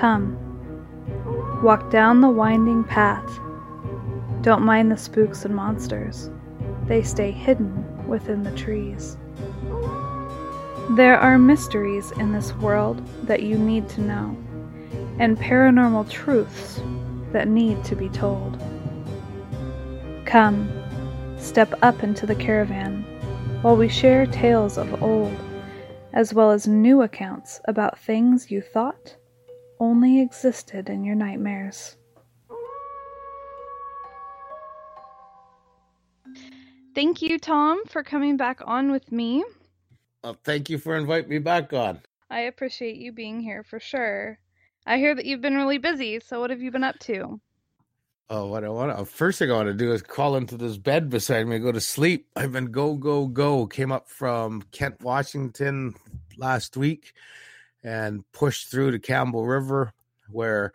Come, walk down the winding path. Don't mind the spooks and monsters, they stay hidden within the trees. There are mysteries in this world that you need to know, and paranormal truths that need to be told. Come, step up into the caravan while we share tales of old, as well as new accounts about things you thought only existed in your nightmares. Thank you, Tom, for coming back on with me. Well, thank you for inviting me back on. I appreciate you being here for sure. I hear that you've been really busy, so what have you been up to? Oh, what I want to, uh, first thing I want to do is crawl into this bed beside me, go to sleep. I've been go, go, go. Came up from Kent, Washington last week and pushed through to Campbell River where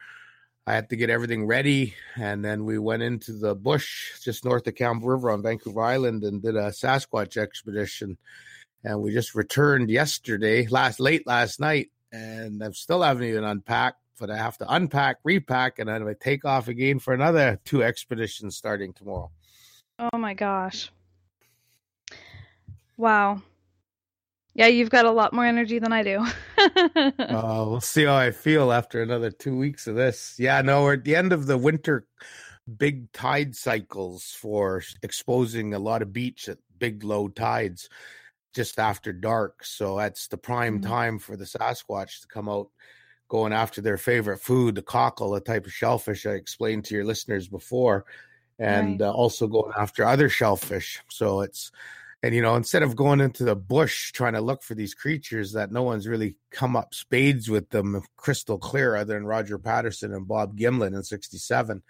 I had to get everything ready. And then we went into the bush just north of Campbell River on Vancouver Island and did a Sasquatch expedition and we just returned yesterday, last late last night, and I still haven't even unpacked. But I have to unpack, repack, and then I take off again for another two expeditions starting tomorrow. Oh my gosh! Wow. Yeah, you've got a lot more energy than I do. uh, we'll see how I feel after another two weeks of this. Yeah, no, we're at the end of the winter big tide cycles for exposing a lot of beach at big low tides just after dark. So that's the prime mm-hmm. time for the Sasquatch to come out going after their favorite food, the cockle, a type of shellfish I explained to your listeners before, and right. uh, also going after other shellfish. So it's, and you know, instead of going into the bush trying to look for these creatures that no one's really come up spades with them crystal clear, other than Roger Patterson and Bob Gimlin in 67,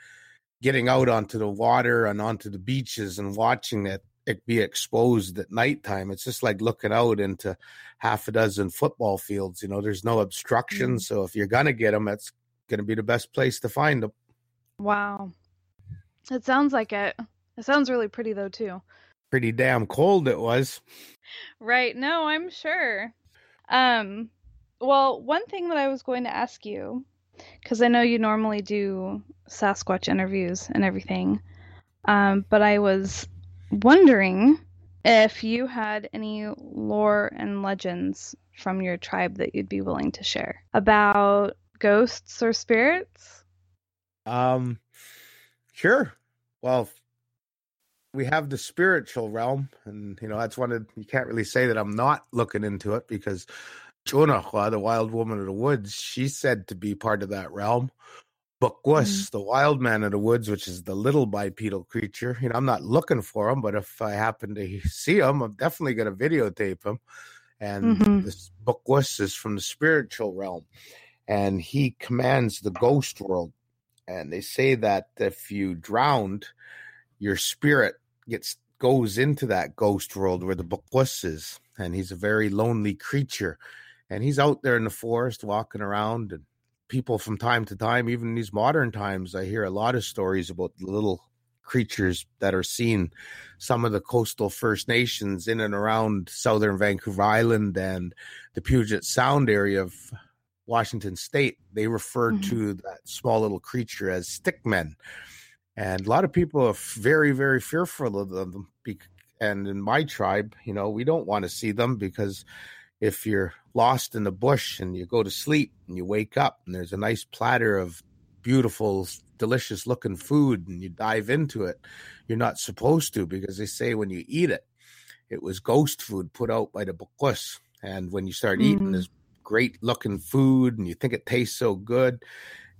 getting out onto the water and onto the beaches and watching it it be exposed at nighttime. It's just like looking out into half a dozen football fields. You know, there's no obstruction. Mm. So if you're going to get them, that's going to be the best place to find them. Wow. It sounds like it. It sounds really pretty, though, too. Pretty damn cold it was. Right. No, I'm sure. Um, well, one thing that I was going to ask you, because I know you normally do Sasquatch interviews and everything, um, but I was wondering if you had any lore and legends from your tribe that you'd be willing to share about ghosts or spirits. Um, sure. Well, we have the spiritual realm, and you know that's one of you can't really say that I'm not looking into it because Chonahua, the wild woman of the woods, she's said to be part of that realm. Bukwus, mm. the wild man of the woods, which is the little bipedal creature. You know, I'm not looking for him, but if I happen to see him, I'm definitely going to videotape him. And mm-hmm. this Bukwus is from the spiritual realm, and he commands the ghost world. And they say that if you drowned, your spirit gets goes into that ghost world where the Bukwus is, and he's a very lonely creature, and he's out there in the forest walking around and people from time to time, even in these modern times, I hear a lot of stories about little creatures that are seen. Some of the coastal First Nations in and around southern Vancouver Island and the Puget Sound area of Washington State, they refer mm-hmm. to that small little creature as stickmen. And a lot of people are very, very fearful of them. And in my tribe, you know, we don't want to see them because if you're lost in the bush and you go to sleep and you wake up and there's a nice platter of beautiful delicious looking food and you dive into it you're not supposed to because they say when you eat it it was ghost food put out by the Bukwus and when you start mm-hmm. eating this great looking food and you think it tastes so good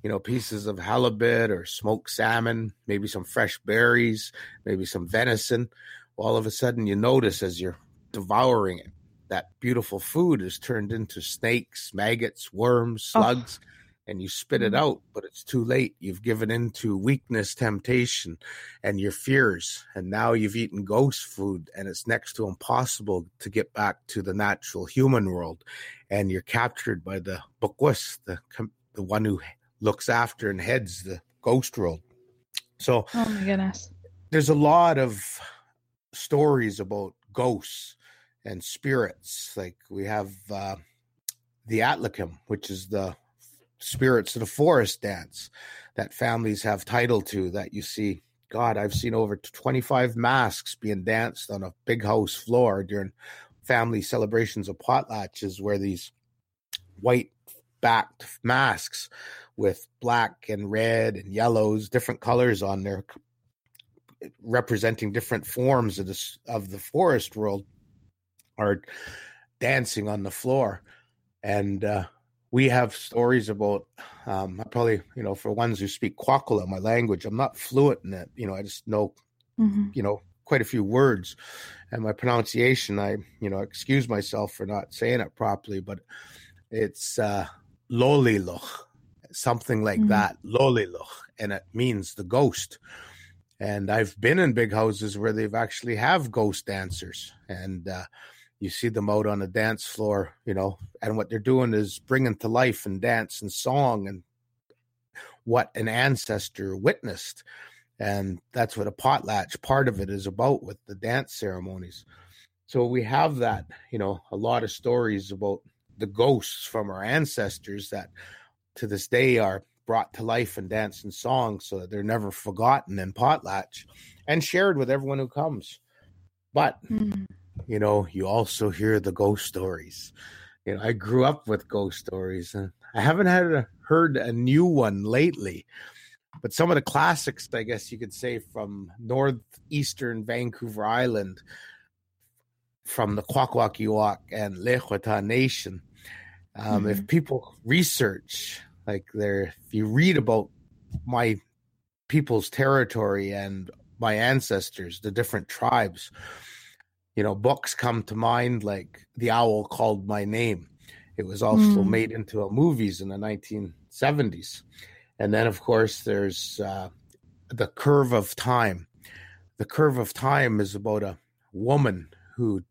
you know pieces of halibut or smoked salmon maybe some fresh berries maybe some venison all of a sudden you notice as you're devouring it that beautiful food is turned into snakes, maggots, worms, oh. slugs, oh. and you spit it mm. out, but it's too late. You've given in to weakness, temptation, and your fears. And now you've eaten ghost food, and it's next to impossible to get back to the natural human world. And you're captured by the Bukwus, the, the one who looks after and heads the ghost world. So, oh my goodness. There's a lot of stories about ghosts and spirits. Like we have uh, the Atlakum, which is the spirits of the forest dance that families have title to that you see god i've seen over 25 masks being danced on a big house floor during family celebrations of potlatches where these white backed masks with black and red and yellows different colors on there representing different forms of the of the forest world are dancing on the floor and uh, we have stories about um, probably you know for ones who speak Kwak'wala, my language, I'm not fluent in it. You know, I just know mm-hmm. you know quite a few words, and my pronunciation, I you know excuse myself for not saying it properly, but it's uh, loliloch, something like mm-hmm. that, loliloch, and it means the ghost. And I've been in big houses where they've actually have ghost dancers, and uh, you see them out on a dance floor, you know, and what they're doing is bringing to life and dance and song and what an ancestor witnessed. And that's what a potlatch part of it is about with the dance ceremonies. So we have that, you know, a lot of stories about the ghosts from our ancestors that to this day are brought to life in dance and song so that they're never forgotten in potlatch and shared with everyone who comes. But mm-hmm you know, you also hear the ghost stories. You know, I grew up with ghost stories, and I haven't had a, heard a new one lately. But some of the classics, I guess you could say, from northeastern Vancouver Island, from the Kwakwaka'wakw and Lehwata Nation. Um, mm-hmm. If people research, like there, if you read about my people's territory and my ancestors, the different tribes, you know, books come to mind like The Owl Called My Name. It was also mm. made into a movies in the 1970s. And then, of course, there's uh, The Curve of Time. The Curve of Time is about a woman who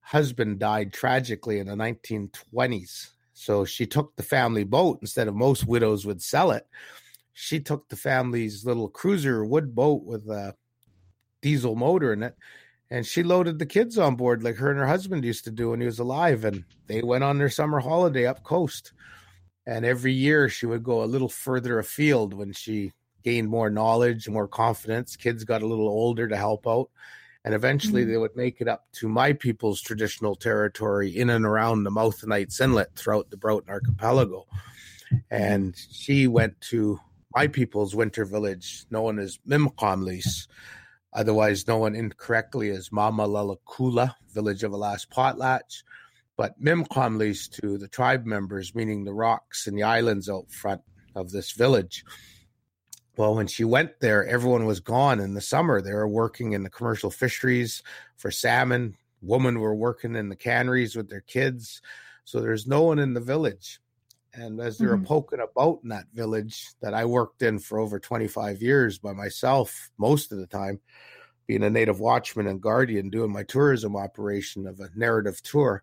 husband died tragically in the 1920s. So she took the family boat instead of most widows would sell it. She took the family's little cruiser wood boat with a diesel motor in it and she loaded the kids on board like her and her husband used to do when he was alive and they went on their summer holiday up coast and every year she would go a little further afield when she gained more knowledge more confidence kids got a little older to help out and eventually mm-hmm. they would make it up to my people's traditional territory in and around the mouth of Knights Inlet throughout the Broughton Archipelago. And she went to my people's winter village known as Mimqamlis, otherwise known incorrectly as Mama Lalakula, village of Alas Potlatch. But Mimqamlis to the tribe members, meaning the rocks and the islands out front of this village. Well, when she went there, everyone was gone in the summer. They were working in the commercial fisheries for salmon. Women were working in the canneries with their kids. So there's no one in the village. And as they were mm-hmm. poking about in that village that I worked in for over 25 years by myself, most of the time, being a native watchman and guardian, doing my tourism operation of a narrative tour.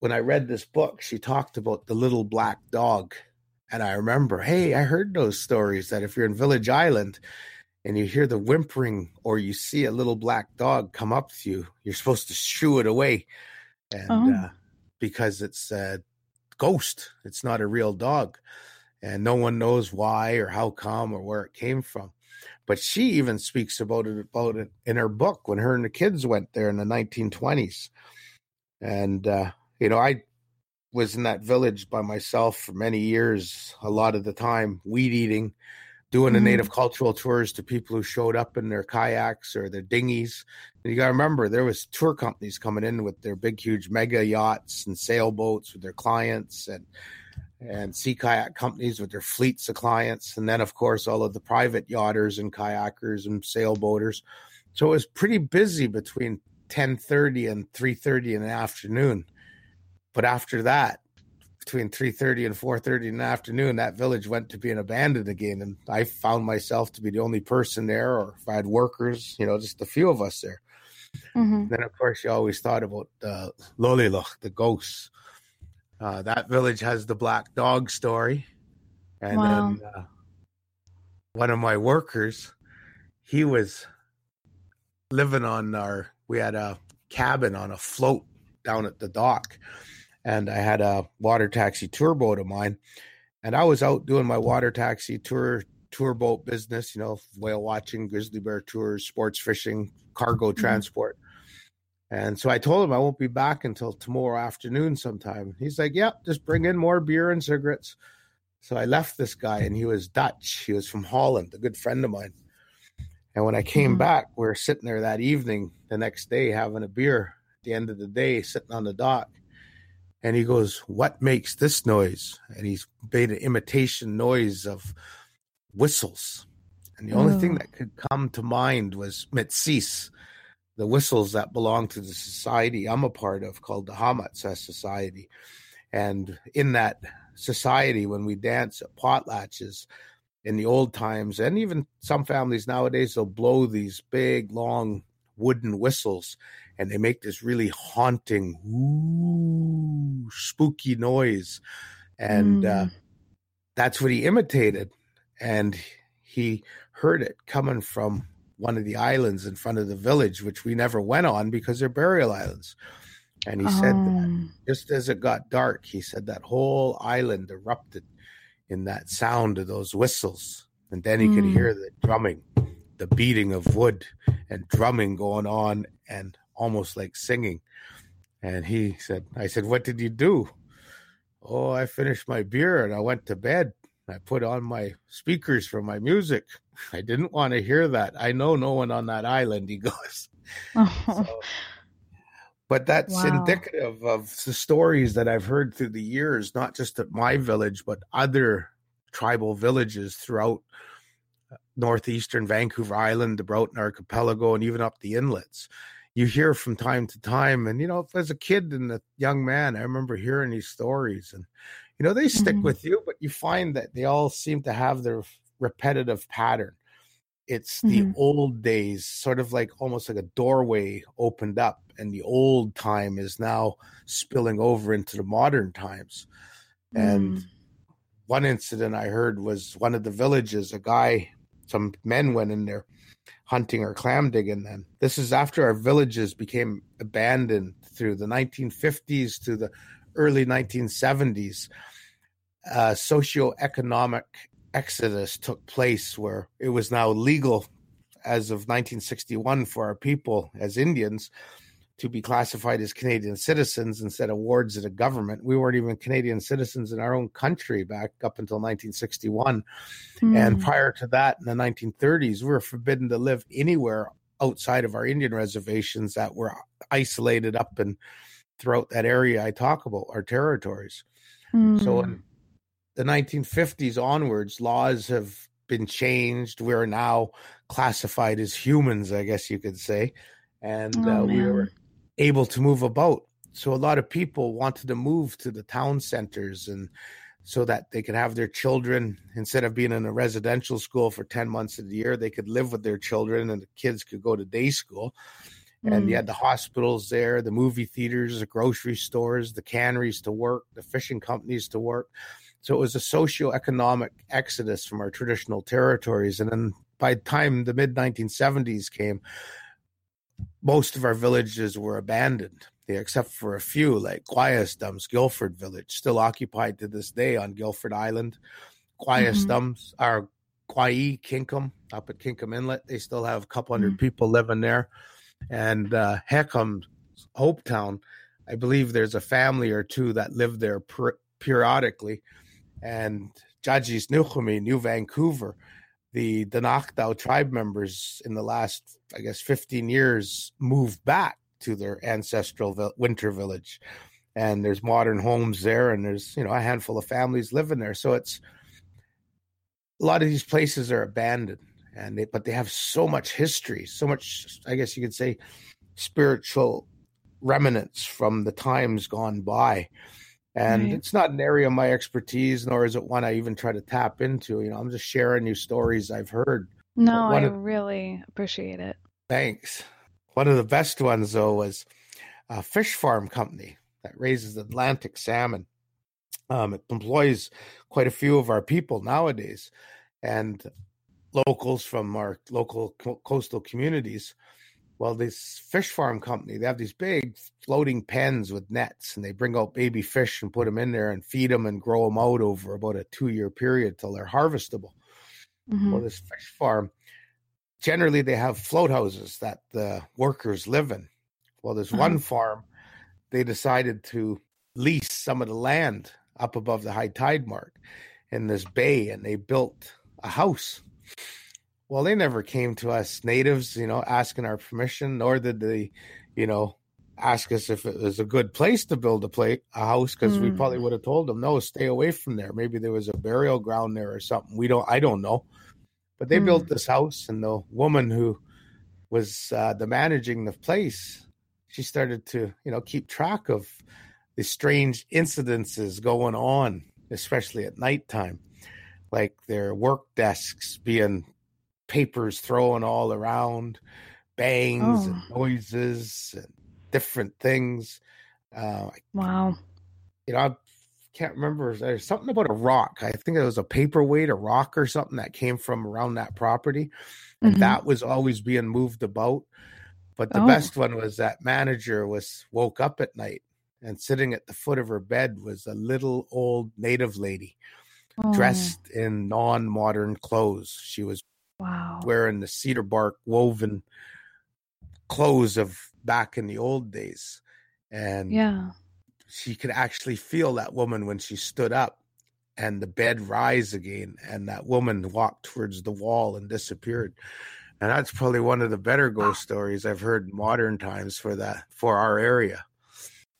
When I read this book, she talked about the little black dog. And I remember, hey, I heard those stories that if you're in Village Island and you hear the whimpering or you see a little black dog come up to you, you're supposed to shoo it away. And oh. uh, because it's a ghost, it's not a real dog. And no one knows why or how come or where it came from. But she even speaks about it about it in her book when her and the kids went there in the 1920s. And uh, you know, I was in that village by myself for many years, a lot of the time, weed eating, doing the mm-hmm. native cultural tours to people who showed up in their kayaks or their dinghies. And you got to remember, there was tour companies coming in with their big, huge mega yachts and sailboats with their clients, and and sea kayak companies with their fleets of clients, and then of course all of the private yachters and kayakers and sailboaters. So it was pretty busy between ten thirty and three thirty in the afternoon. But after that, between three thirty and four thirty in the afternoon, that village went to being abandoned again, and I found myself to be the only person there, or if I had workers, you know, just a few of us there. Mm-hmm. Then of course you always thought about uh, Loliloch, the ghosts uh, that village has the black dog story, and wow. then uh, one of my workers, he was living on our. We had a cabin on a float down at the dock, and I had a water taxi tour boat of mine, and I was out doing my water taxi tour tour boat business, you know, whale watching, grizzly bear tours, sports fishing, cargo mm-hmm. transport. And so I told him I won't be back until tomorrow afternoon sometime. He's like, Yep, yeah, just bring in more beer and cigarettes. So I left this guy and he was Dutch. He was from Holland, a good friend of mine. And when I came mm-hmm. back, we were sitting there that evening, the next day, having a beer at the end of the day, sitting on the dock. And he goes, What makes this noise? And he's made an imitation noise of whistles. And the only oh. thing that could come to mind was Metsis, the whistles that belong to the society I'm a part of called the Hamatsa Society. And in that society, when we dance at potlatches in the old times, and even some families nowadays, they'll blow these big, long wooden whistles and they make this really haunting, ooh, spooky noise. And mm. uh, that's what he imitated. And he heard it coming from one of the islands in front of the village, which we never went on because they're burial islands. And he oh. said that oh. just as it got dark, he said that whole island erupted in that sound of those whistles. And then he mm. could hear the drumming, the beating of wood and drumming going on and almost like singing. And he said, I said, What did you do? Oh, I finished my beer and I went to bed. I put on my speakers for my music. I didn't want to hear that. I know no one on that island, he goes. Oh. So, but that's wow. indicative of the stories that I've heard through the years, not just at my village, but other tribal villages throughout uh, northeastern Vancouver Island, the Broughton Archipelago, and even up the inlets. You hear from time to time, and you know, as a kid and a young man, I remember hearing these stories, and you know, they stick mm-hmm. with you, but you find that they all seem to have their repetitive pattern. It's the mm-hmm. old days, sort of like almost like a doorway opened up, and the old time is now spilling over into the modern times. And mm. one incident I heard was one of the villages, a guy, some men went in there hunting or clam digging. then. this is after our villages became abandoned through the 1950s to the early 1970s. Uh, socioeconomic exodus took place where it was now legal as of 1961 for our people as Indians to be classified as Canadian citizens instead of wards of the government. We weren't even Canadian citizens in our own country back up until 1961. Mm. And hmm. prior to that, in the 1930s, we were forbidden to live anywhere outside of our Indian reservations that were isolated up and throughout that area I talk about, our territories. Mm. So in the 1950s onwards, laws have been changed. We're now classified as humans, I guess you could say. And oh, uh, we were able to move about. So a lot of people wanted to move to the town centers and so that they could have their children instead of being in a residential school for 10 months of the year they could live with their children and the kids could go to day school mm. and you mm. had the hospitals there the movie theaters the grocery stores the canneries to work the fishing companies to work so it was a socio-economic exodus from our traditional territories. And then by the time the mid 1970s came, most of our villages were abandoned, except for a few, like Quiastums, Gilford Village, still occupied to this day on Gilford Island. Quiastums mm-hmm. are Quai, Kingcome, up at Kingcome Inlet. They still have a couple 100 mm-hmm. people living there. And uh, Heckham, Hopetown, I believe there's a family or two that live there per- periodically and Judges New Vancouver, the Danakdao tribe members in the last, I guess, 15 years moved back to their ancestral winter village. And there's modern homes there, and there's, you know, a handful of families living there. So it's a lot of these places are abandoned, and they, but they have so much history, so much, I guess you could say, spiritual remnants from the times gone by and right. it's not an area of my expertise nor is it one i even try to tap into you know i'm just sharing you stories i've heard. No i of, really appreciate it. Thanks. One of the best ones though was a fish farm company that raises atlantic salmon. Um, it employs quite a few of our people nowadays and locals from our local co- coastal communities Well, this fish farm company, they have these big floating pens with nets, and they bring out baby fish and put them in there and feed them and grow them out over about a two year period till they're harvestable. Mhm. Well, this fish farm, generally they have float houses that the workers live in. Well, there's Uh-huh. one farm, they decided to lease some of the land up above the high tide mark in this bay, and they built a house. Well, they never came to us natives, you know, asking our permission, nor did they, you know, ask us if it was a good place to build a play a house because we Mm. probably would have told them no, stay away from there. Maybe there was a burial ground there or something. We don't, I don't know. But they Mm. built this house, and the woman who was uh, the managing the place, she started to, you know, keep track of the strange incidences going on, especially at nighttime, like their work desks being papers thrown all around, bangs and Oh. noises and different things. Uh, Wow. you know, I can't remember. There's something about a rock. I think it was a paperweight, a rock or something that came from around that property. And Mhm. that was always being moved about. But the Oh. best one was that manager was woke up at night and sitting at the foot of her bed was a little old native lady Oh, dressed in non-modern clothes. She was Wow. wearing the cedar bark woven clothes of back in the old days. And Yeah. she could actually feel that woman when she stood up and the bed rise again and that woman walked towards the wall and disappeared and that's probably one of the better ghost stories i've heard in modern times for that for our area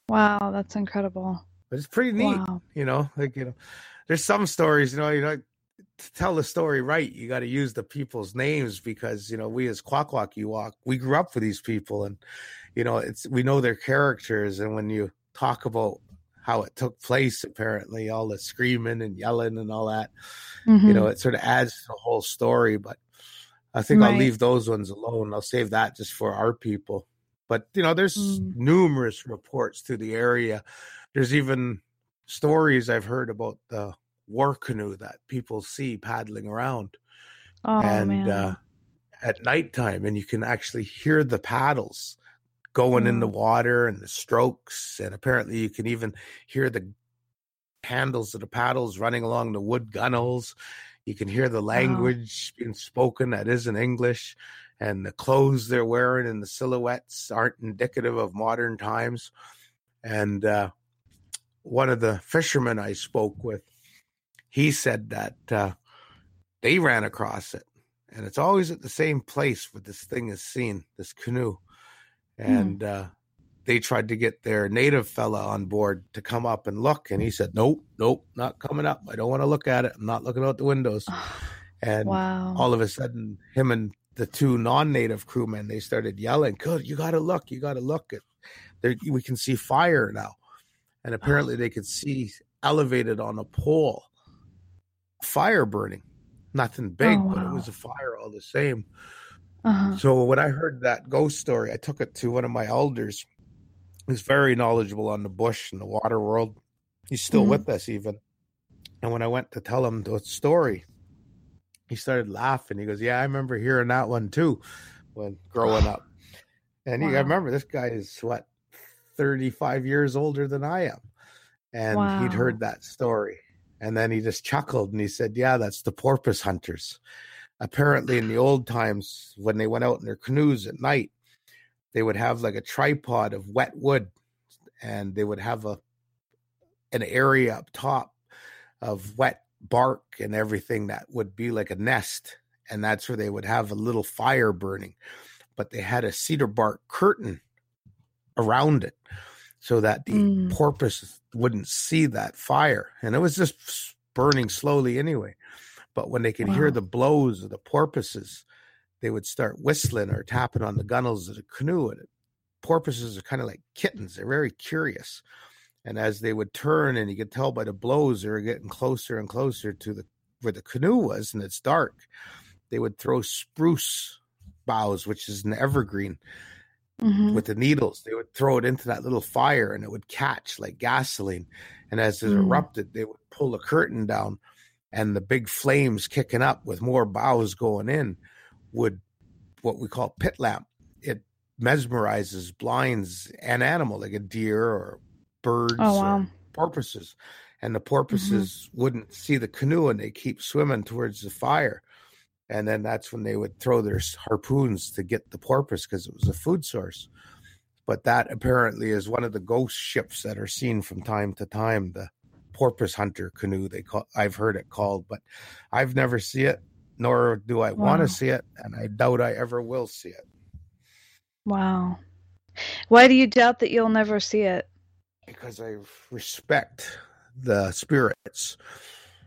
Wow. That's incredible. but it's pretty neat Wow. you know like you know there's some stories you know you know to tell the story right you got to use the people's names because you know we as Kwakwaka'wakw we grew up with these people and you know it's we know their characters and when you talk about how it took place apparently all the screaming and yelling and all that you Mhm. know it sort of adds to the whole story but i think i'll leave those ones alone i'll save that just for our people but you know there's Mm. numerous reports to the area there's even stories i've heard about the war canoe that people see paddling around Oh and uh, at nighttime and you can actually hear the paddles going in the Mm. water and the strokes and apparently you can even hear the handles of the paddles running along the wood gunnels. You can hear the language being spoken that isn't english and the clothes they're wearing and the silhouettes aren't indicative of modern times. And uh, one of the fishermen i spoke with he said that uh, they ran across it and it's always at the same place where this thing is seen this canoe. And uh, they tried to get their native fella on board to come up and look and he said nope nope not coming up. I don't want to look at it. I'm not looking out the windows. And wow. all of a sudden him and the two non-native crewmen they started yelling good you gotta look you gotta look at there we can see fire now. And apparently they could see elevated on a pole fire burning nothing big Oh, but it was a fire all the same uh-huh. so when I heard that ghost story, I took it to one of my elders. He's very knowledgeable on the bush and the water world. He's still Mhm. with us even. And when I went to tell him the story, he started laughing. He goes, "Yeah, I remember hearing that one too, when growing up." And he, I remember this guy is what thirty-five years older than I am, and he'd heard that story. And then he just chuckled and he said, "Yeah, that's the porpoise hunters." apparently in the old times when they went out in their canoes at night they would have like a tripod of wet wood and they would have a an area up top of wet bark and everything that would be like a nest. And that's where they would have a little fire burning. But they had a cedar bark curtain around it so that the Mm. porpoise wouldn't see that fire and it was just burning slowly anyway but when they could hear the blows of the porpoises, they would start whistling or tapping on the gunnels of the canoe. And porpoises are kind of like kittens; they're very curious. And as they would turn, and you could tell by the blows, they were getting closer and closer to the where the canoe was, and it's dark. They would throw spruce boughs, which is an evergreen, Mhm. with the needles. They would throw it into that little fire, and it would catch like gasoline. And as it Mm. erupted, they would pull the curtain down, and the big flames kicking up with more boughs going in would what we call pit lamp. It mesmerizes, blinds an animal like a deer or birds Oh wow. or porpoises. And the porpoises wouldn't see the canoe and they keep swimming towards the fire. And then that's when they would throw their harpoons to get the porpoise because it was a food source. But that apparently is one of the ghost ships that are seen from time to time. The porpoise hunter canoe, they call I've heard it called, but I've never see it, nor do I want to see it, and I doubt I ever will see it. Wow. Why do you doubt that you'll never see it? because I respect the spirits.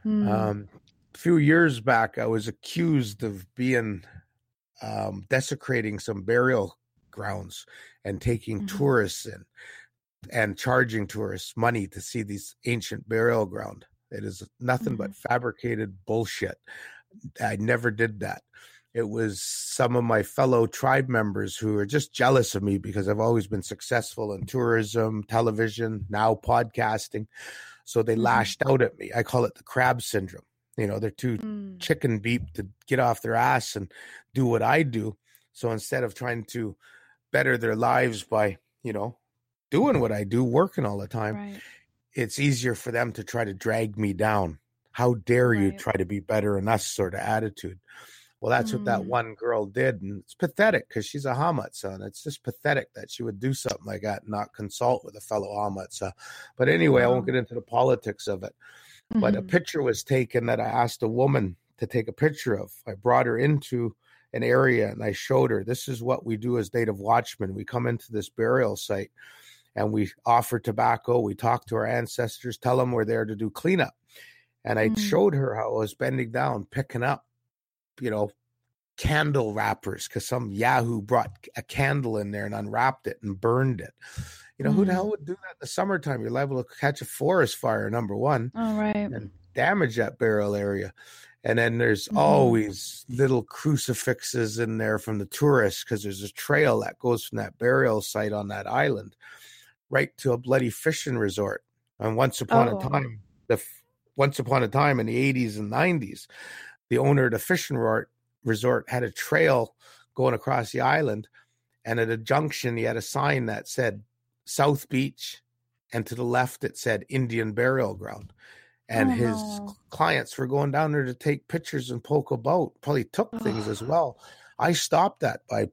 Hmm. Um, few years back, I was accused of being um, desecrating some burial grounds and taking Mhm. tourists in and charging tourists money to see these ancient burial ground. It is nothing but fabricated bullshit. I never did that. It was some of my fellow tribe members who are just jealous of me because I've always been successful in tourism, television, now podcasting. So they Mhm. lashed out at me. I call it the crab syndrome. You know, they're too Hmm. chicken beep to get off their ass and do what I do. So instead of trying to better their lives by, you know, doing what I do, working all the time, Right. it's easier for them to try to drag me down. How dare you try to be better than us sort of attitude. Well, that's what that Mm. one girl did. And it's pathetic because she's a Hamatsa. And it's just pathetic that she would do something like that and not consult with a fellow Hamatsa. But anyway, I won't get into the politics of it but a Mhm. picture was taken that I asked a woman to take a picture of. I brought her into an area and I showed her this is what we do as native watchmen. We come into this burial site and we offer tobacco, we talk to our ancestors, tell them we're there to do cleanup. And I Mm. showed her how I was bending down, picking up, you know, candle wrappers because some Yahoo brought a candle in there and unwrapped it and burned it. You know, who the Mm. hell would do that in the summertime? You're liable to catch a forest fire, number one All right. and damage that burial area. And then there's Mhm. always little crucifixes in there from the tourists because there's a trail that goes from that burial site on that island right to a bloody fishing resort. And once upon Oh. a time, the once upon a time in the 80s and 90s, the owner of the fishing resort resort had a trail going across the island, and at a junction he had a sign that said South Beach, and to the left it said Indian Burial Ground. And Oh, his no. clients were going down there to take pictures and poke about, probably took things as well. I stopped that by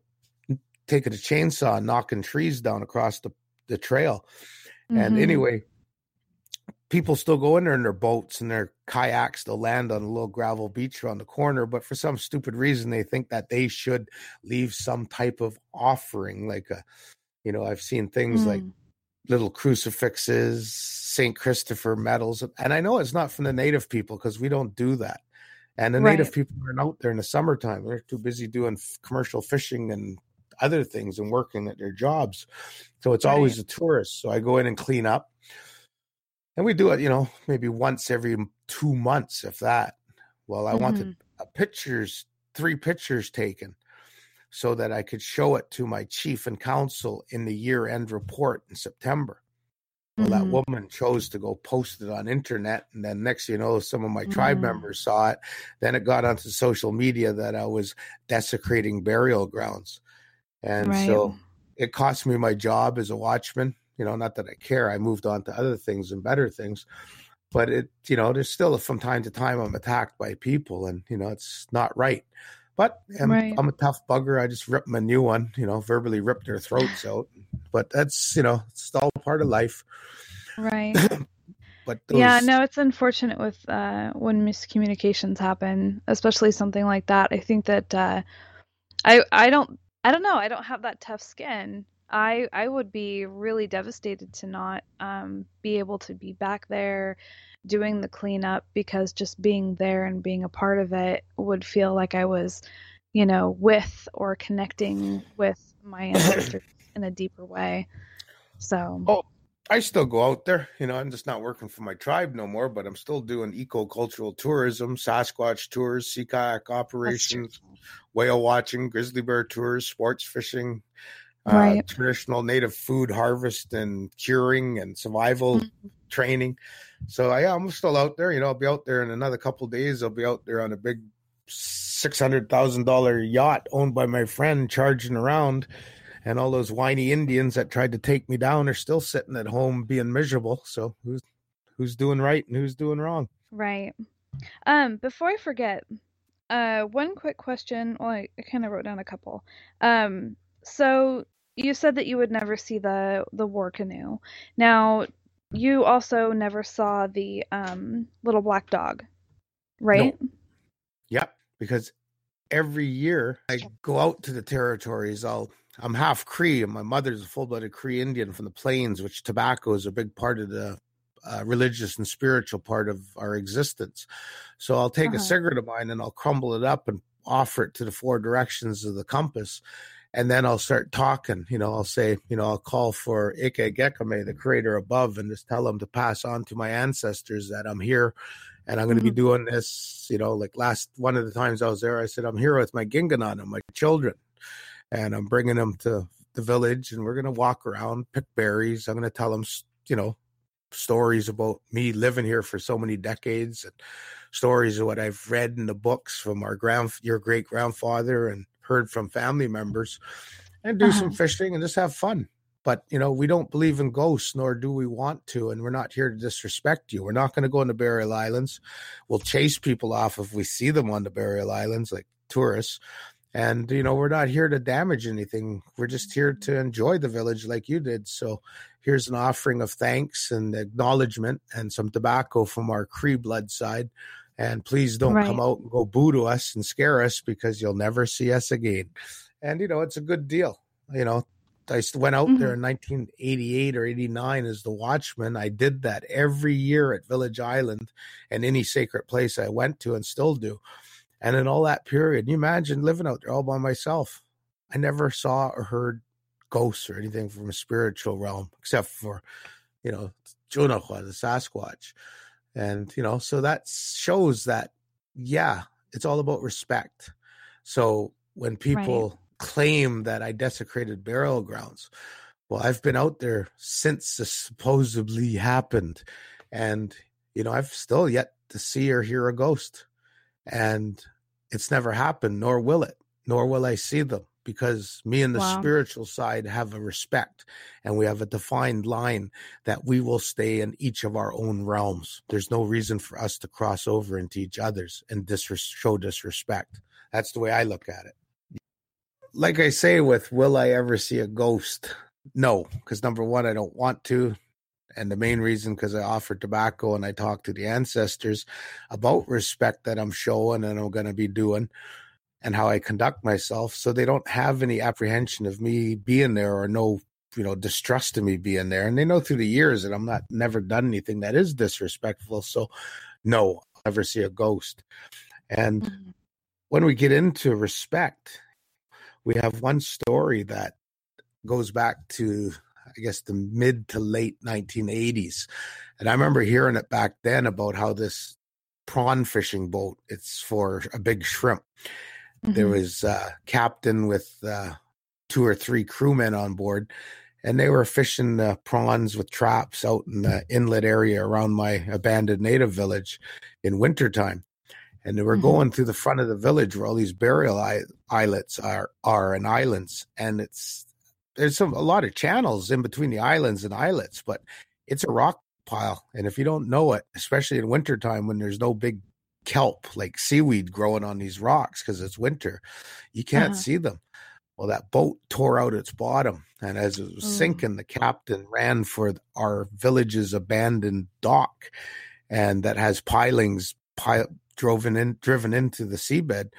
taking a chainsaw and knocking trees down across the, the trail. And Mhm. anyway, people still go in there in their boats and their kayaks. They'll land on a little gravel beach around the corner, but for some stupid reason, they think that they should leave some type of offering, like a, you know, I've seen things like Mm. little crucifixes, Saint Christopher medals, and I know it's not from the native people because we don't do that. And the native people aren't out there in the summertime; they're too busy doing f- commercial fishing and other things and working at their jobs. So it's always the tourists. So I go in and clean up, and we do it, you know, maybe once every two months, if that. Well, I wanted Mhm. a pictures, three pictures taken, so that I could show it to my chief and council in the year-end report in September. Well, that Mhm. woman chose to go post it on internet, and then next, you know, some of my tribe Mm. members saw it. Then it got onto social media that I was desecrating burial grounds, and Right. so it cost me my job as a watchman. You know, not that I care. I moved on to other things and better things, but it, you know, there's still from time to time I'm attacked by people, and you know, it's not right. But I'm, Right. I'm a tough bugger. I just ripped my new one, you know, verbally ripped their throats out. But that's, you know, it's all part of life. Right. But those, Yeah, no, it's unfortunate with uh, when miscommunications happen, especially something like that. I think that uh, I I don't I don't know. I don't have that tough skin. I I would be really devastated to not um, be able to be back there doing the cleanup because just being there and being a part of it would feel like I was, you know, with or connecting with my ancestors in a deeper way. So. Oh, I still go out there. You know, I'm just not working for my tribe no more, but I'm still doing eco cultural tourism, Sasquatch tours, sea kayak operations, whale watching, grizzly bear tours, sports fishing, Right. traditional native food harvest and curing and survival Mhm. training. So I, I'm still out there. You know, I'll be out there in another couple of days. I'll be out there on a big six hundred thousand dollar yacht owned by my friend, charging around And all those whiny Indians that tried to take me down are still sitting at home being miserable. So who's who's doing right and who's doing wrong? Right. Um, before I forget, uh, one quick question. Well, I, I kind of wrote down a couple. Um, so you said that you would never see the the war canoe. Now, you also never saw the um little black dog, right? No. Yep, because every year I go out to the territories. I'll I'm half Cree, and my mother's a full-blooded Cree Indian from the plains, which tobacco is a big part of the uh, religious and spiritual part of our existence. So I'll take uh-huh. a cigarette of mine and I'll crumble it up and offer it to the four directions of the compass. And then I'll start talking. You know, I'll say, you know, I'll call for Ike Gekame, the creator above, and just tell them to pass on to my ancestors that I'm here and I'm going to mm-hmm. be doing this. You know, like last one of the times I was there, I said, I'm here with my Ginganan and my children, and I'm bringing them to the village, and we're going to walk around, pick berries. I'm going to tell them, you know, stories about me living here for so many decades and stories of what I've read in the books from our grand your great grandfather and heard from family members and do uh-huh. some fishing and just have fun. But you know, we don't believe in ghosts, nor do we want to, and we're not here to disrespect you. We're not going to go into burial islands. We'll chase people off if we see them on the burial islands, like tourists. And you know, we're not here to damage anything. We're just here to enjoy the village like you did. So here's an offering of thanks and acknowledgement and some tobacco from our Cree blood side. And please don't right. come out and go boo to us and scare us because you'll never see us again. And, you know, it's a good deal. You know, I went out mm-hmm. there in 1988 or 89 as the watchman. I did that every year at Village Island and any sacred place I went to and still do. And in all that period, you imagine living out there all by myself. I never saw or heard ghosts or anything from a spiritual realm, except for, you know, Junahua, the Sasquatch. And, you know, so that shows that, yeah, it's all about respect. So when people right. claim that I desecrated burial grounds, well, I've been out there since this supposedly happened. And, you know, I've still yet to see or hear a ghost. And it's never happened, nor will it, nor will I see them because me and the wow. spiritual side have a respect and we have a defined line that we will stay in each of our own realms. There's no reason for us to cross over into each other's and dis- show disrespect. That's the way I look at it. Like I say, with will I ever see a ghost? No, because number one, I don't want to. And the main reason, because I offer tobacco and I talk to the ancestors about respect that I'm showing and I'm going to be doing and how I conduct myself. So they don't have any apprehension of me being there or no, you know, distrust of me being there. And they know through the years that I'm not never done anything that is disrespectful. So no, I'll never see a ghost. And mm-hmm. when we get into respect, we have one story that goes back to I guess the mid to late 1980s. And I remember hearing it back then about how this prawn fishing boat, it's for a big shrimp. Mm-hmm. There was a captain with uh, two or three crewmen on board, and they were fishing the prawns with traps out in the inlet area around my abandoned native village in wintertime. And they were mm-hmm. going through the front of the village where all these burial islets are are and islands, and it's there's some a lot of channels in between the islands and islets, but it's a rock pile. And if you don't know it, especially in wintertime when there's no big kelp, like seaweed growing on these rocks because it's winter. You can't uh-huh. see them. Well, that boat tore out its bottom, and as it was mm. sinking, the captain ran for our village's abandoned dock, and that has pilings pile, driven in, driven into the seabed.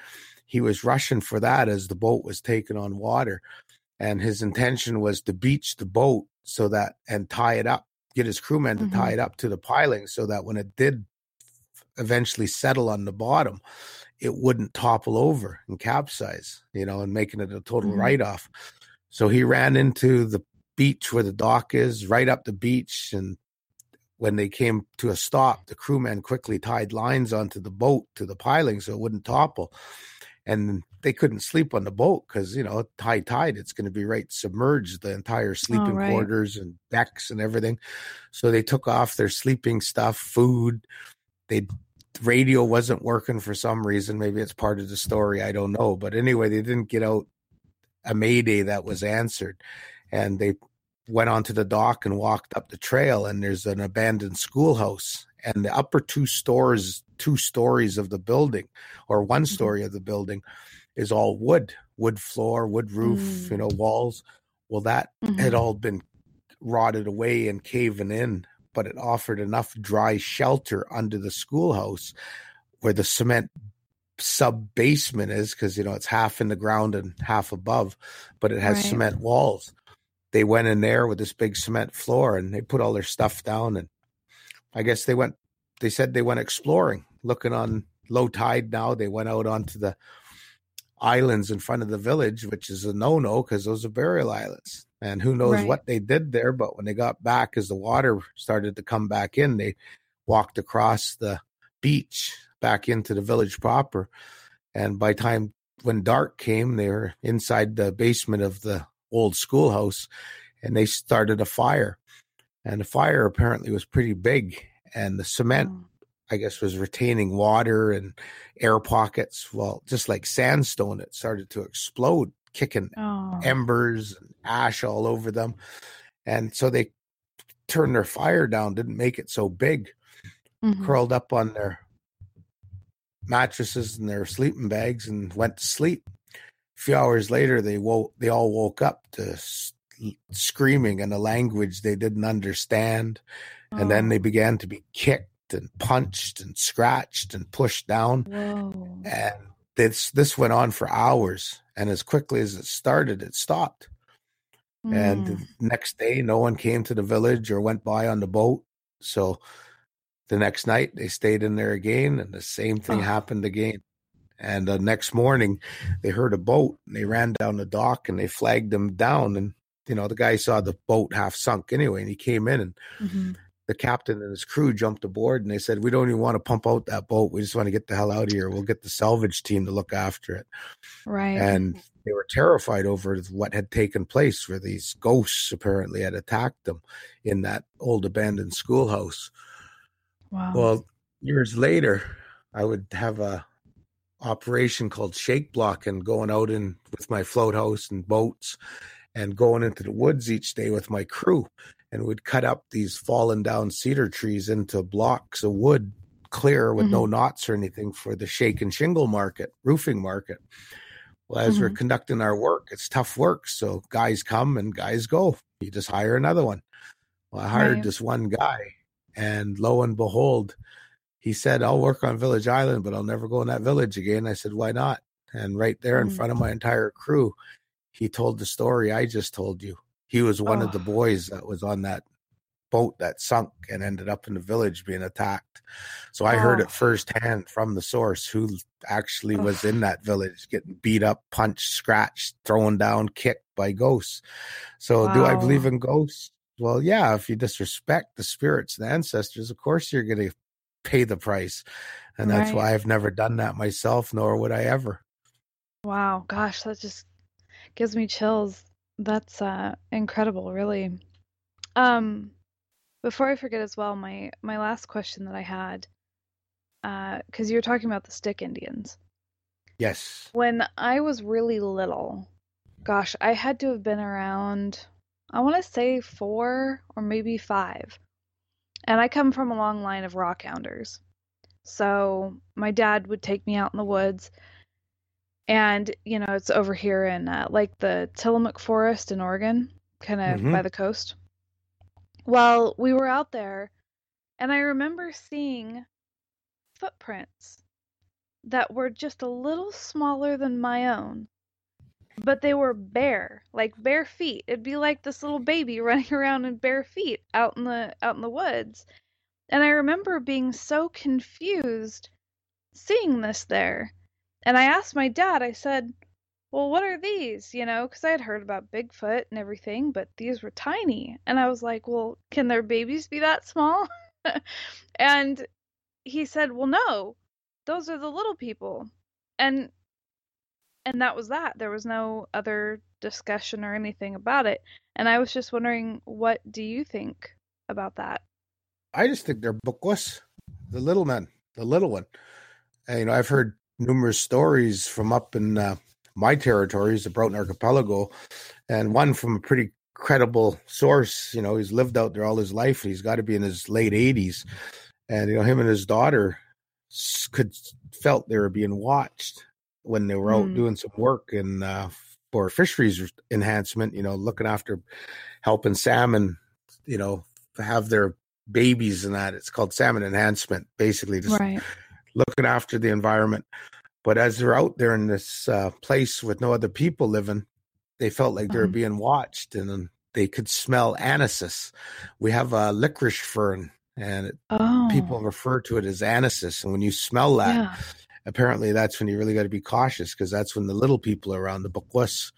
He was rushing for that as the boat was taken on water, and his intention was to beach the boat so that and tie it up, get his crewmen to mm-hmm. tie it up to the piling so that when it did eventually settle on the bottom, it wouldn't topple over and capsize, you know, and making it a total mm-hmm. write off. So he ran into the beach where the dock is, right up the beach. And when they came to a stop, the crewmen quickly tied lines onto the boat to the piling so it wouldn't topple. And they couldn't sleep on the boat because, you know, high tide, it's going to be right submerged, the entire sleeping oh, right. quarters and decks and everything. So they took off their sleeping stuff, food. They radio wasn't working for some reason. Maybe it's part of the story. I don't know. But anyway, they didn't get out a mayday that was answered, and they went onto the dock and walked up the trail, and there's an abandoned schoolhouse, and the upper two stores, two stories of the building, or one Mm-hmm. story of the building, is all wood, wood floor, wood roof, Mm. you know, walls. Well, that had Mhm. all been rotted away and caving in, but it offered enough dry shelter under the schoolhouse where the cement sub basement is because you know it's half in the ground and half above, but it has Right. cement walls. They went in there with this big cement floor and they put all their stuff down and I guess they went they said they went exploring, looking on low tide now. They went out onto the islands in front of the village, which is a no no because those are burial islands. And who knows Right. what they did there. But when they got back, as the water started to come back in, they walked across the beach back into the village proper. And by time when dark came, they were inside the basement of the old schoolhouse and they started a fire. And the fire apparently was pretty big. And the cement Oh. I guess, was retaining water and air pockets. Well, just like sandstone, it started to explode, kicking Oh. embers and ash all over them. And so they turned their fire down, didn't make it so big, Mhm. curled up on their mattresses and their sleeping bags and went to sleep. A few hours later, they woke. They all woke up to s- screaming in a language they didn't understand, and then they Oh. began to be kicked and punched and scratched and pushed down Whoa. and this this went on for hours and as quickly as it started it stopped and Mm. the next day no one came to the village or went by on the boat so the next night they stayed in there again and the same thing Oh. happened again and the next morning they heard a boat and they ran down the dock and they flagged them down and you know the guy saw the boat half sunk anyway and he came in and Mhm. The captain and his crew jumped aboard and they said, We don't even want to pump out that boat. We just want to get the hell out of here. We'll get the salvage team to look after it. Right. And they were terrified over what had taken place, where these ghosts apparently had attacked them in that old abandoned schoolhouse. wow. Well, years later, I would have a operation called Shake Block and going out in with my float house and boats and going into the woods each day with my crew and would cut up these fallen down cedar trees into blocks of wood clear with no knots or anything for the shake and shingle market roofing market. Well as we're Mhm. conducting our work it's tough work so guys come and guys go. You just hire another one. Well i hired Right. this one guy and lo and behold he said i'll work on village island but i'll never go in that village again. I said why not? And right there in Mhm. front of my entire crew he told the story i just told you he was one of the Oh. boys that was on that boat that sunk and ended up in the village being attacked so i heard Oh. it firsthand from the source who actually was in that village getting beat up punched scratched thrown down kicked by ghosts so do i believe in ghosts well yeah if you disrespect the spirits and ancestors of course you're going to pay the price and that's Right. why i've never done that myself nor would i ever Wow, gosh, that just gives me chills. That's uh incredible, really. Um, before I forget as well, my my last question that I had, uh, because you were talking about the stick Indians. yes When I was really little, gosh, I had to have been around, I want to say four or maybe five. And I come from a long line of rock hounders. So my dad would take me out in the woods. And, you know, it's over here in uh, like the Tillamook Forest in Oregon, kind of Mhm. by the coast. Well, we were out there, and I remember seeing footprints that were just a little smaller than my own, but they were bare, like bare feet. It'd be like this little baby running around in bare feet out in the out in the woods. And I remember being so confused seeing this there. And I asked my dad, I said, Well, what are these? You know, because I had heard about Bigfoot and everything, but these were tiny. And I was like, Well, can their babies be that small? and he said, Well, no, those are the little people. And and that was that. There was no other discussion or anything about it. And I was just wondering, what do you think about that? I just think they're Bukwus. The little men, the little one. And, you know, I've heard numerous stories from up in uh, my territories, the Broughton Archipelago, and one from a pretty credible source. You know, he's lived out there all his life. He's got to be in his late 80s. And, you know, him and his daughter could felt they were being watched when they were out mm. doing some work and uh, for fisheries enhancement, you know, looking after helping salmon, you know, have their babies and that. It's called salmon enhancement, basically, just right. Looking after the environment. But as they're out there in this uh, place with no other people living, they felt like they were mm-hmm. being watched and they could smell anisis. We have a licorice fern, and it, oh. people refer to it as anisis. And when you smell that, yeah. apparently that's when you really got to be cautious because that's when the little people are around the bukwus.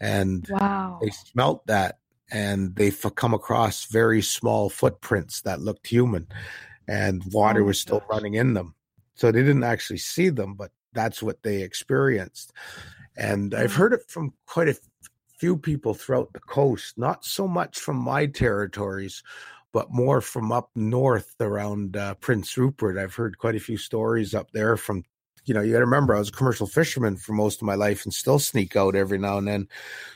And wow. they smelt that and they've come across very small footprints that looked human and water oh was still gosh. running in them. So they didn't actually see them, but that's what they experienced. And I've heard it from quite a few people throughout the coast, not so much from my territories, but more from up north around uh, Prince Rupert. I've heard quite a few stories up there from you know, you got to remember, I was a commercial fisherman for most of my life and still sneak out every now and then.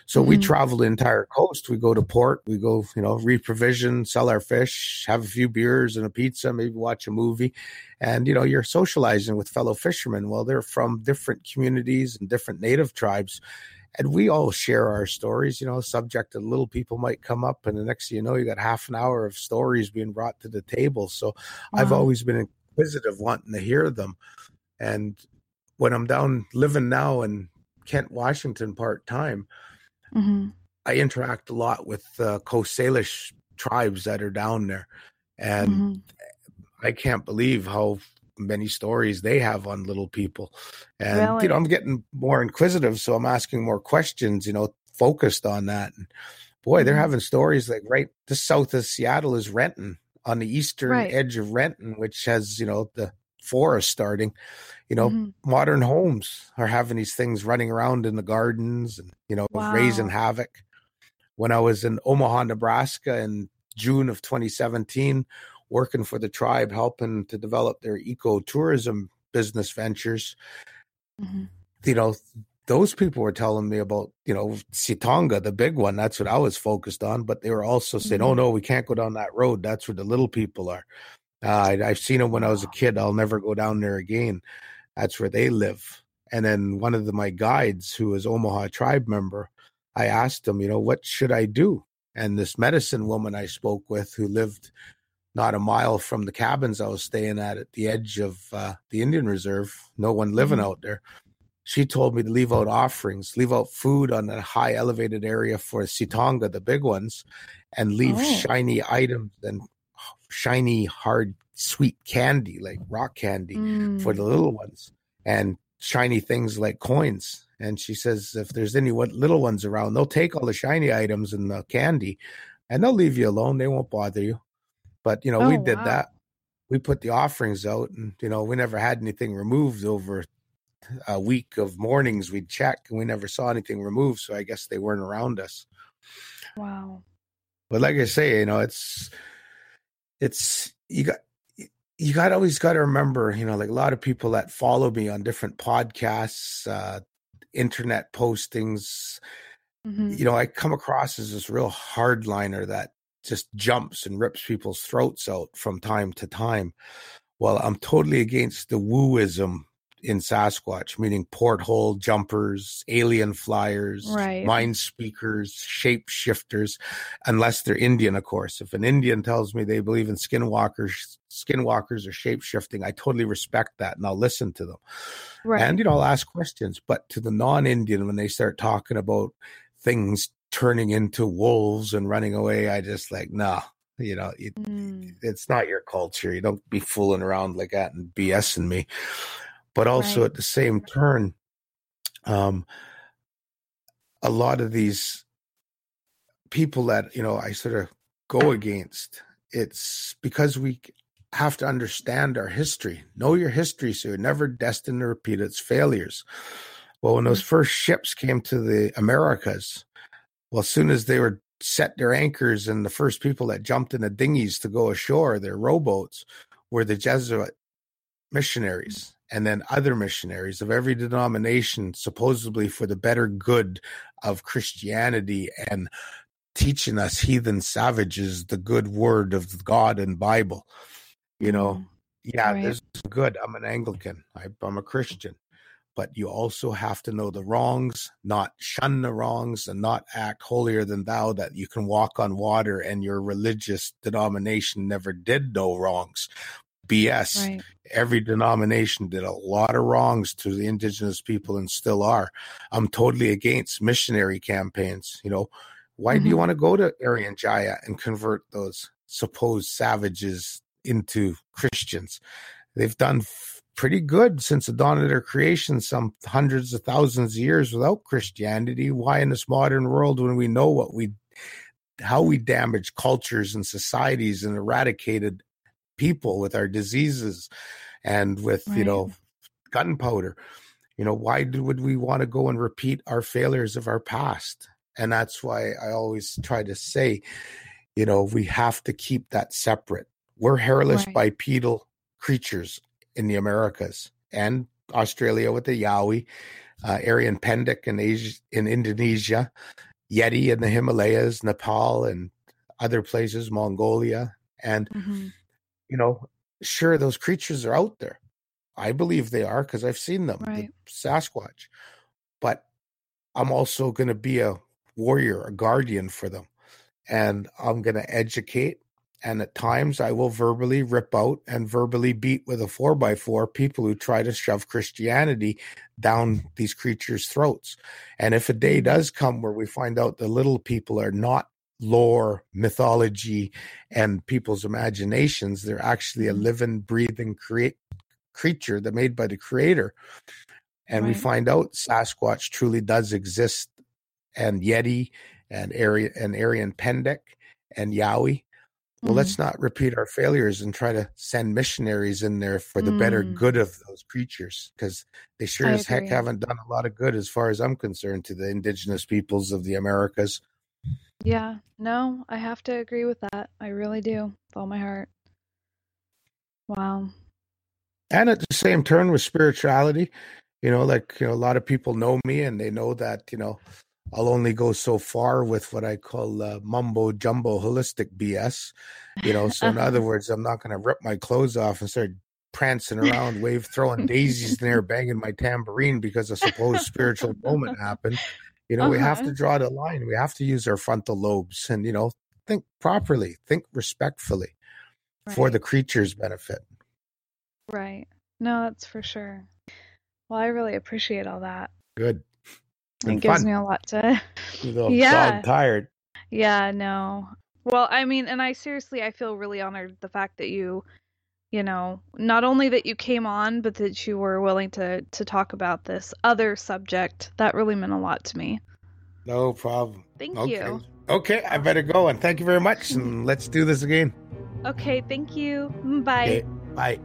So mm-hmm. we travel the entire coast. We go to port, we go, you know, reprovision, sell our fish, have a few beers and a pizza, maybe watch a movie. And, you know, you're socializing with fellow fishermen. Well, they're from different communities and different native tribes. And we all share our stories, you know, subject that little people might come up. And the next thing you know, you got half an hour of stories being brought to the table. So wow. I've always been inquisitive, wanting to hear them. And when I'm down living now in Kent, Washington, part time, mm-hmm. I interact a lot with uh, Coast Salish tribes that are down there, and mm-hmm. I can't believe how many stories they have on little people. And really? you know, I'm getting more inquisitive, so I'm asking more questions. You know, focused on that. And boy, they're mm-hmm. having stories like right just south of Seattle is Renton on the eastern right. edge of Renton, which has you know the forest starting you know mm-hmm. modern homes are having these things running around in the gardens and you know wow. raising havoc when i was in omaha nebraska in june of 2017 working for the tribe helping to develop their ecotourism business ventures mm-hmm. you know those people were telling me about you know Sitonga, the big one. That's what I was focused on. But they were also saying, oh, mm-hmm. "Oh no, we can't go down that road. That's where the little people are." Uh, I, have seen them when I was a kid. I'll never go down there again. That's where they live. And then one of the, my guides, who was Omaha tribe member, I asked him, you know, what should I do? And this medicine woman I spoke with, who lived not a mile from the cabins I was staying at at the edge of uh, the Indian Reserve, no one living mm-hmm. out there. She told me to leave out offerings, leave out food on a high elevated area for Sitonga, the big ones, and leave oh. shiny items and shiny, hard, sweet candy like rock candy mm. for the little ones and shiny things like coins. And she says if there's any little ones around, they'll take all the shiny items and the candy and they'll leave you alone. They won't bother you. But, you know, oh, we did wow. that. We put the offerings out and, you know, we never had anything removed over a week of mornings we'd check and we never saw anything removed. So I guess they weren't around us. Wow. But like I say, you know, it's it's you got you got always got to remember, you know, like a lot of people that follow me on different podcasts, uh, internet postings, mm-hmm. you know, I come across as this real hardliner that just jumps and rips people's throats out from time to time. Well, I'm totally against the wooism in Sasquatch, meaning porthole jumpers, alien flyers, right. mind speakers, shapeshifters, unless they're Indian, of course. If an Indian tells me they believe in skinwalkers, skinwalkers or shapeshifting, I totally respect that and I'll listen to them. Right. And, you know, I'll ask questions. But to the non Indian, when they start talking about things turning into wolves and running away, I just like, nah, you know, it, mm. it's not your culture. You don't be fooling around like that and BSing me but also right. at the same turn, um, a lot of these people that you know I sort of go against. It's because we have to understand our history, know your history, so you're never destined to repeat its failures. Well, when those mm-hmm. first ships came to the Americas, well, as soon as they were set their anchors and the first people that jumped in the dinghies to go ashore, their rowboats, were the Jesuit missionaries and then other missionaries of every denomination, supposedly for the better good of Christianity and teaching us heathen savages the good word of God and Bible. You know, mm, yeah, right. there's good. I'm an Anglican. I, I'm a Christian but you also have to know the wrongs, not shun the wrongs, and not act holier than thou that you can walk on water and your religious denomination never did no wrongs. BS. Right. Every denomination did a lot of wrongs to the indigenous people and still are. I'm totally against missionary campaigns. You know, why mm-hmm. do you mm-hmm. want to go to Irian Jaya and convert those supposed savages into Christians? They've done pretty good since the dawn of their creation, some hundreds of thousands of years without Christianity. Why in this modern world, when we know what we, how we damage cultures and societies and eradicated people with our diseases and with right. you know gunpowder, you know why do, would we want to go and repeat our failures of our past? And that's why I always try to say, you know, we have to keep that separate. We're hairless right. bipedal creatures in the Americas and Australia with the Yowie, uh, Orang Pendek in Asia, in Indonesia, Yeti in the Himalayas, Nepal, and other places, Mongolia, and mm-hmm. You know, sure, those creatures are out there. I believe they are because I've seen them, right. the Sasquatch. But I'm also going to be a warrior, a guardian for them, and I'm going to educate and at times I will verbally rip out and verbally beat with a four by four people who try to shove Christianity down these creatures' throats. And if a day does come where we find out the little people are not lore, mythology, and people's imaginations, they're actually a mm-hmm. living, breathing create creature that made by the creator. And right. we find out Sasquatch truly does exist and Yeti and Orang and Orang Pendek and Yowie well, mm-hmm. let's not repeat our failures and try to send missionaries in there for the mm. better good of those creatures because they sure I as agree. heck haven't done a lot of good, as far as I'm concerned, to the indigenous peoples of the Americas. Yeah, no, I have to agree with that. I really do, with all my heart. Wow. And at the same turn with spirituality, you know, like, you know, a lot of people know me and they know that, you know, I'll only go so far with what I call uh, mumbo jumbo holistic BS. You know, so in other words, I'm not going to rip my clothes off and start prancing around, wave throwing daisies in there, banging my tambourine because a supposed spiritual moment happened. You know, uh-huh. we have to draw the line. We have to use our frontal lobes and, you know, think properly, think respectfully right. for the creature's benefit. Right. No, that's for sure. Well, I really appreciate all that. Good it gives fun. me a lot to yeah tired yeah no well i mean and i seriously i feel really honored the fact that you you know not only that you came on but that you were willing to to talk about this other subject. That really meant a lot to me. No problem. Thank okay. you. Okay i better go and thank you very much and let's do this again. Okay thank you. Mm, bye. Okay, bye